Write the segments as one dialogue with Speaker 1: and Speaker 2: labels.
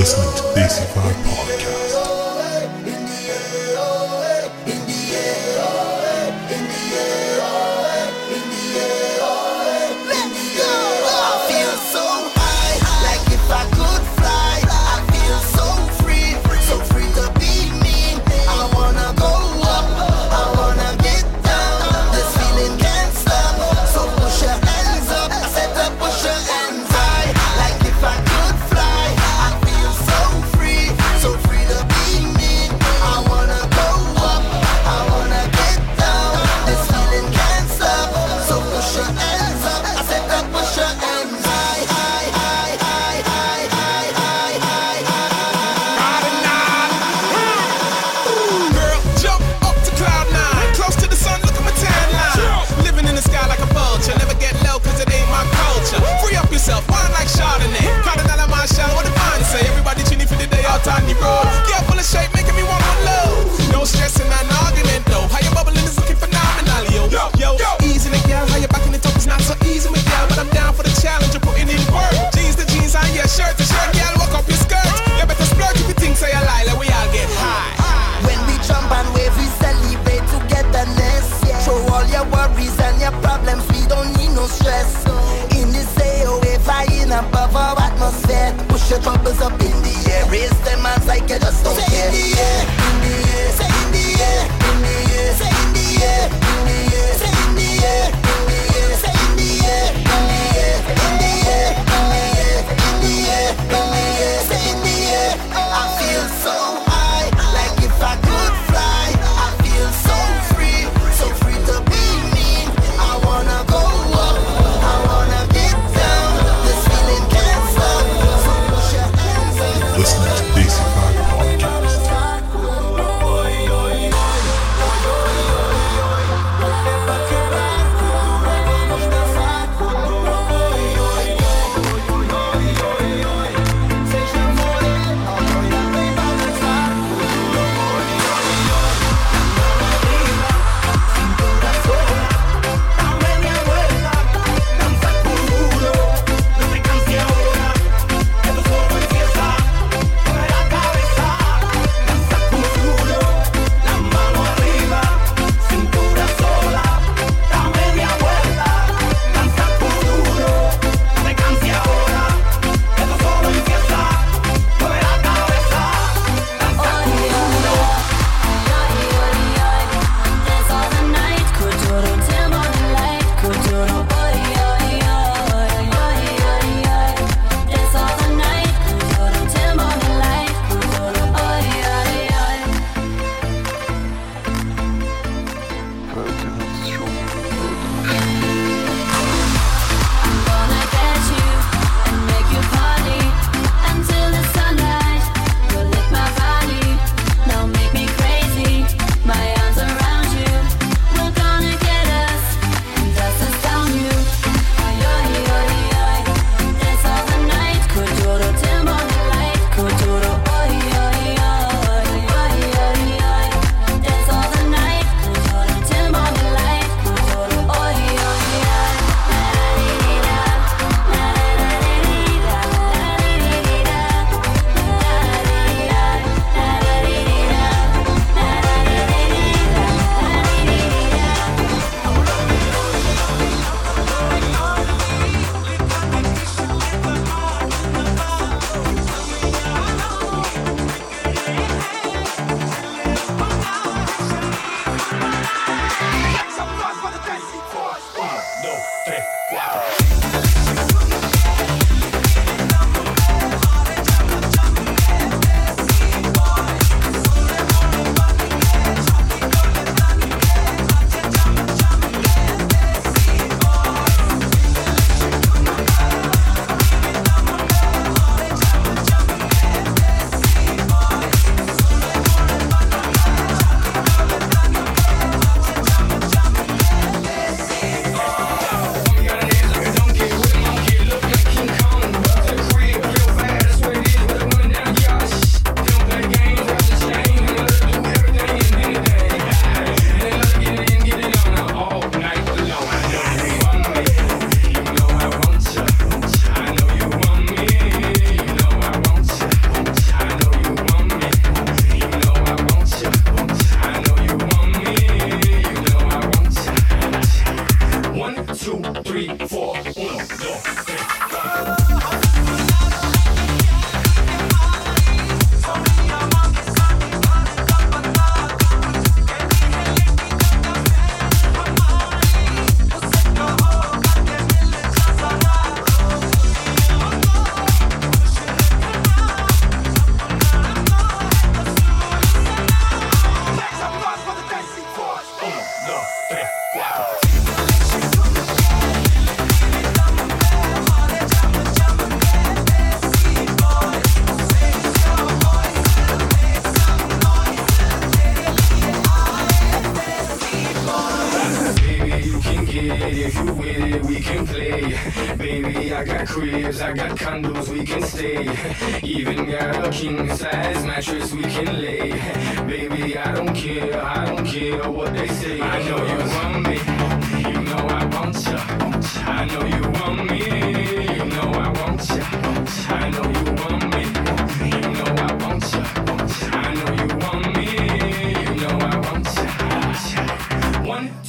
Speaker 1: listening to Daisy Five Podcast.
Speaker 2: bubbles up
Speaker 3: in the
Speaker 2: air. Raise them hands like you just don't care.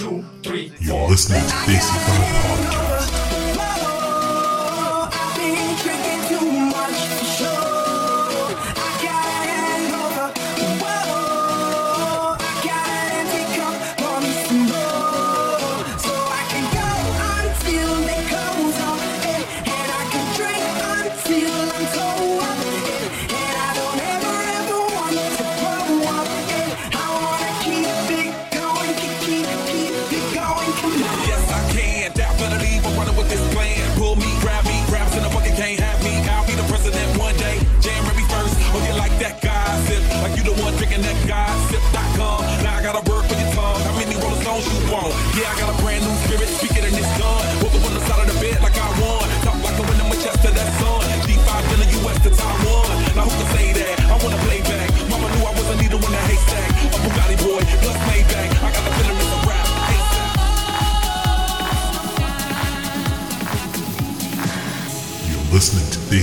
Speaker 4: You're listening to Basic Podcast.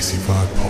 Speaker 4: Easy Vibe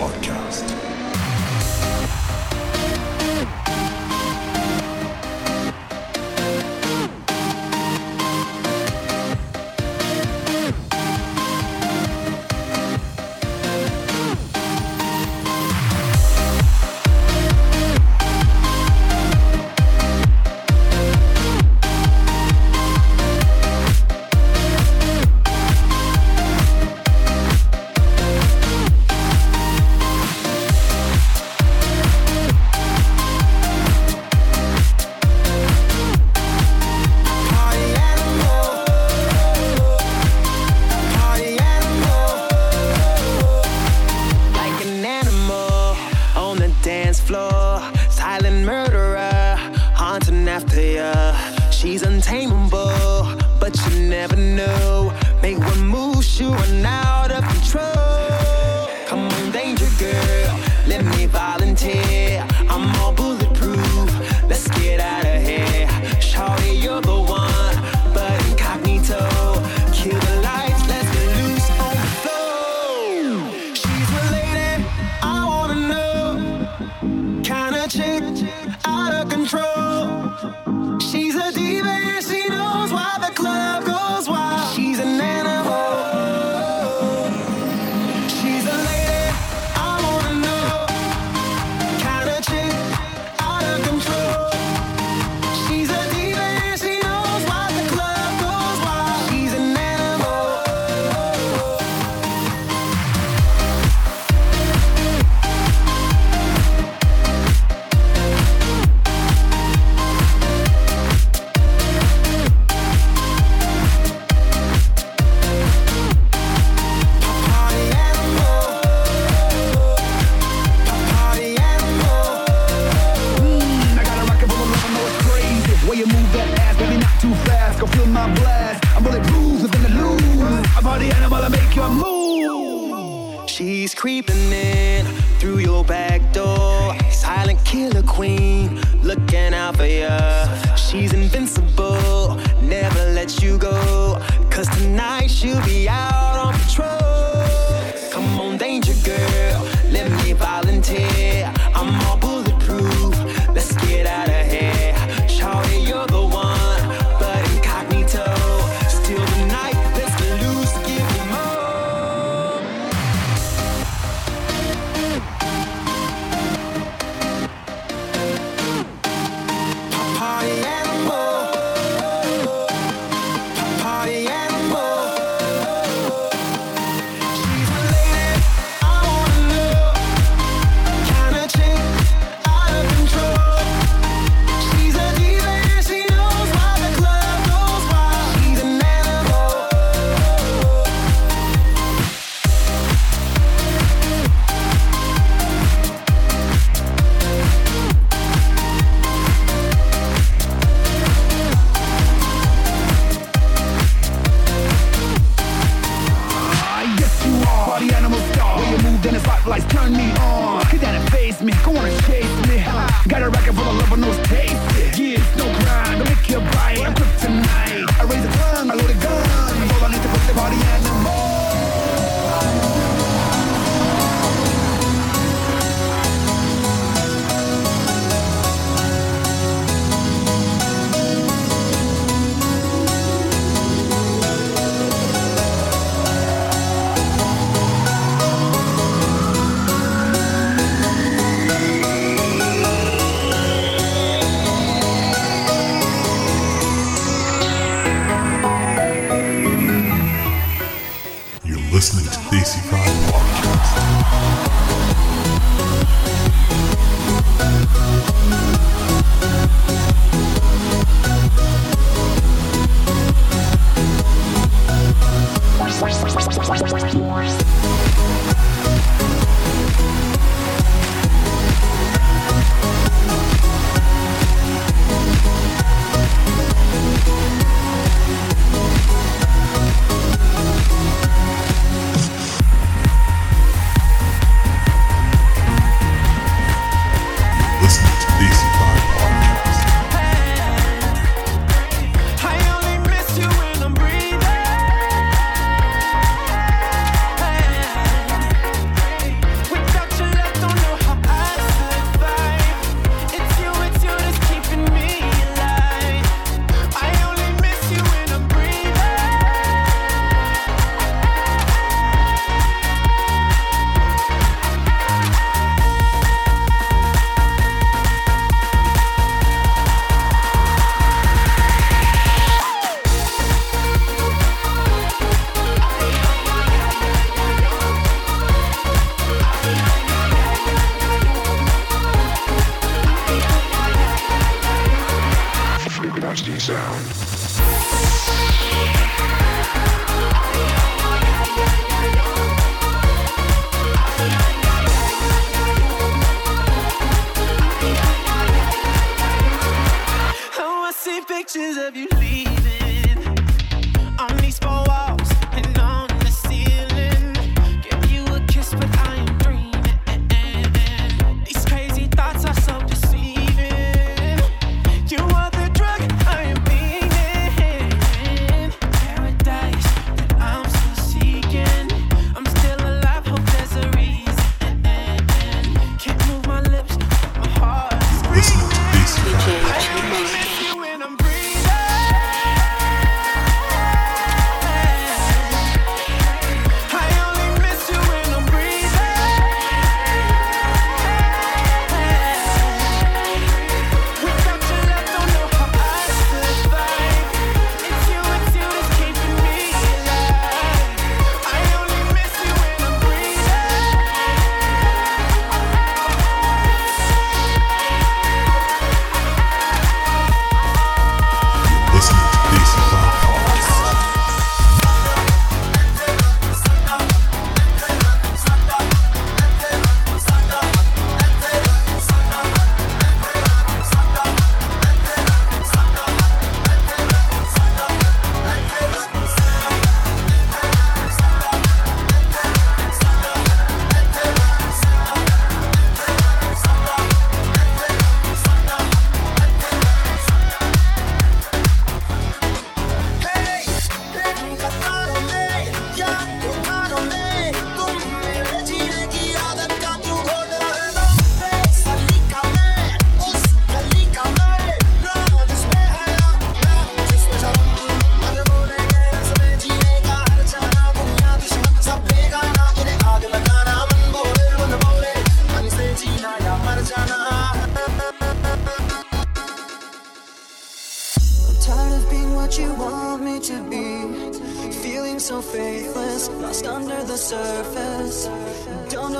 Speaker 2: he's untamable. lights turn me on. cause that it face me,
Speaker 5: go on and chase me. Got a record for the
Speaker 6: love of those tastes.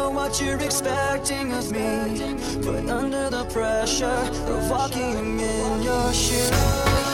Speaker 6: know
Speaker 7: what you're expecting of me, but under the pressure of walking in your shoes.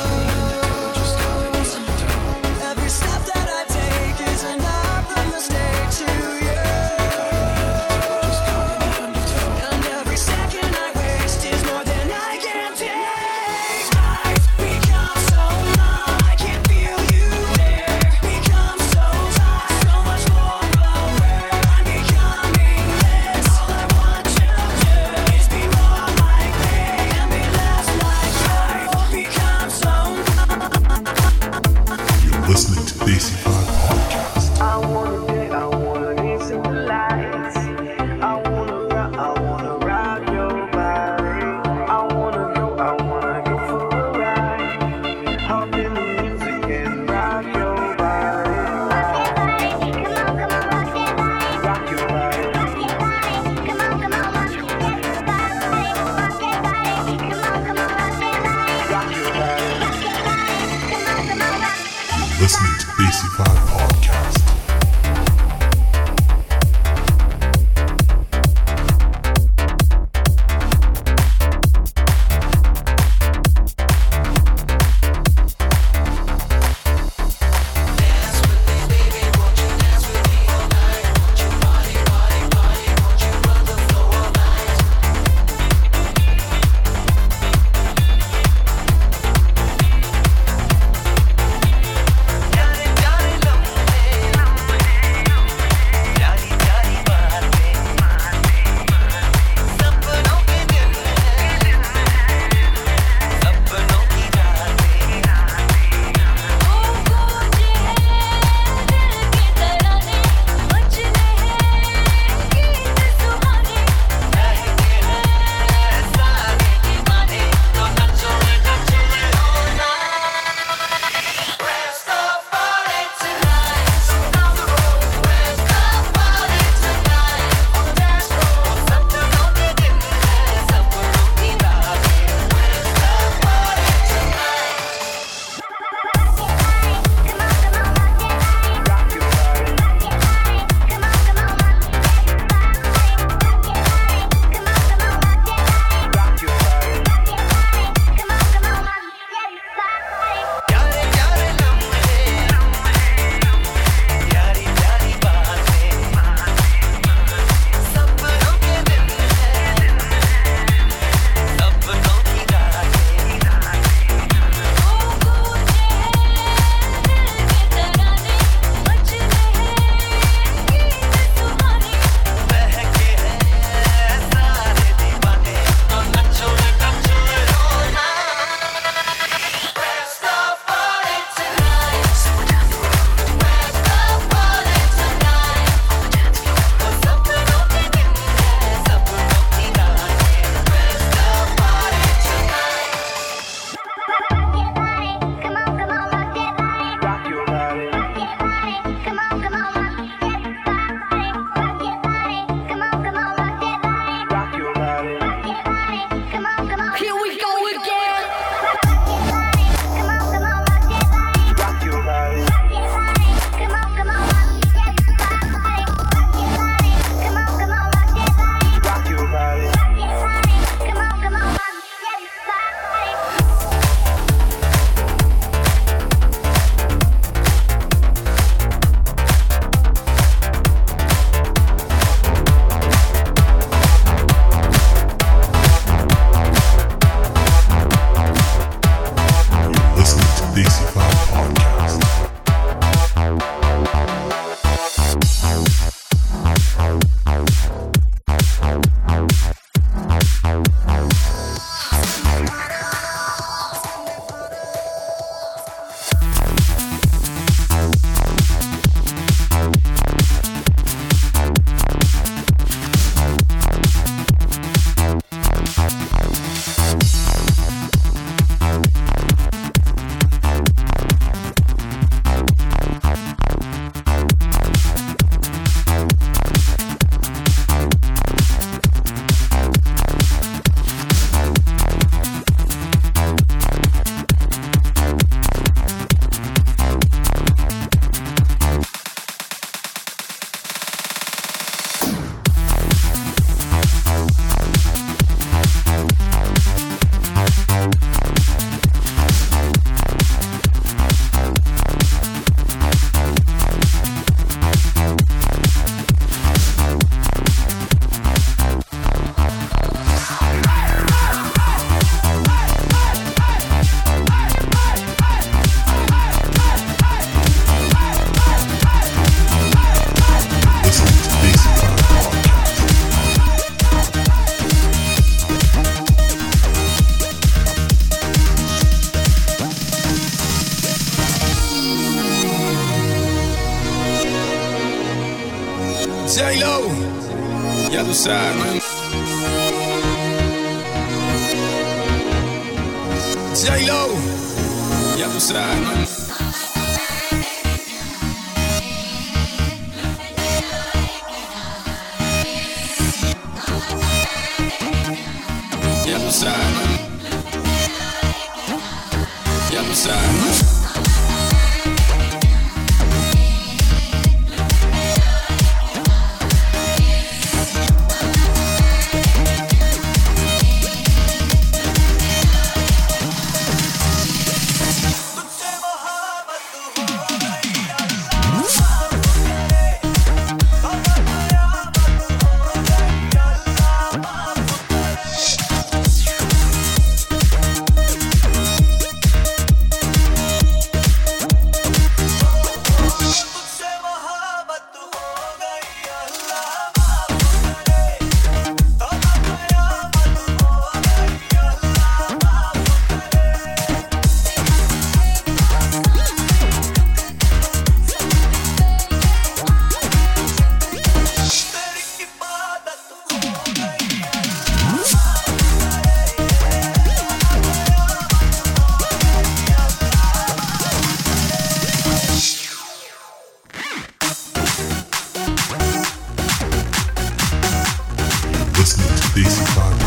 Speaker 8: Side. J Lo, the other side,
Speaker 6: to Desi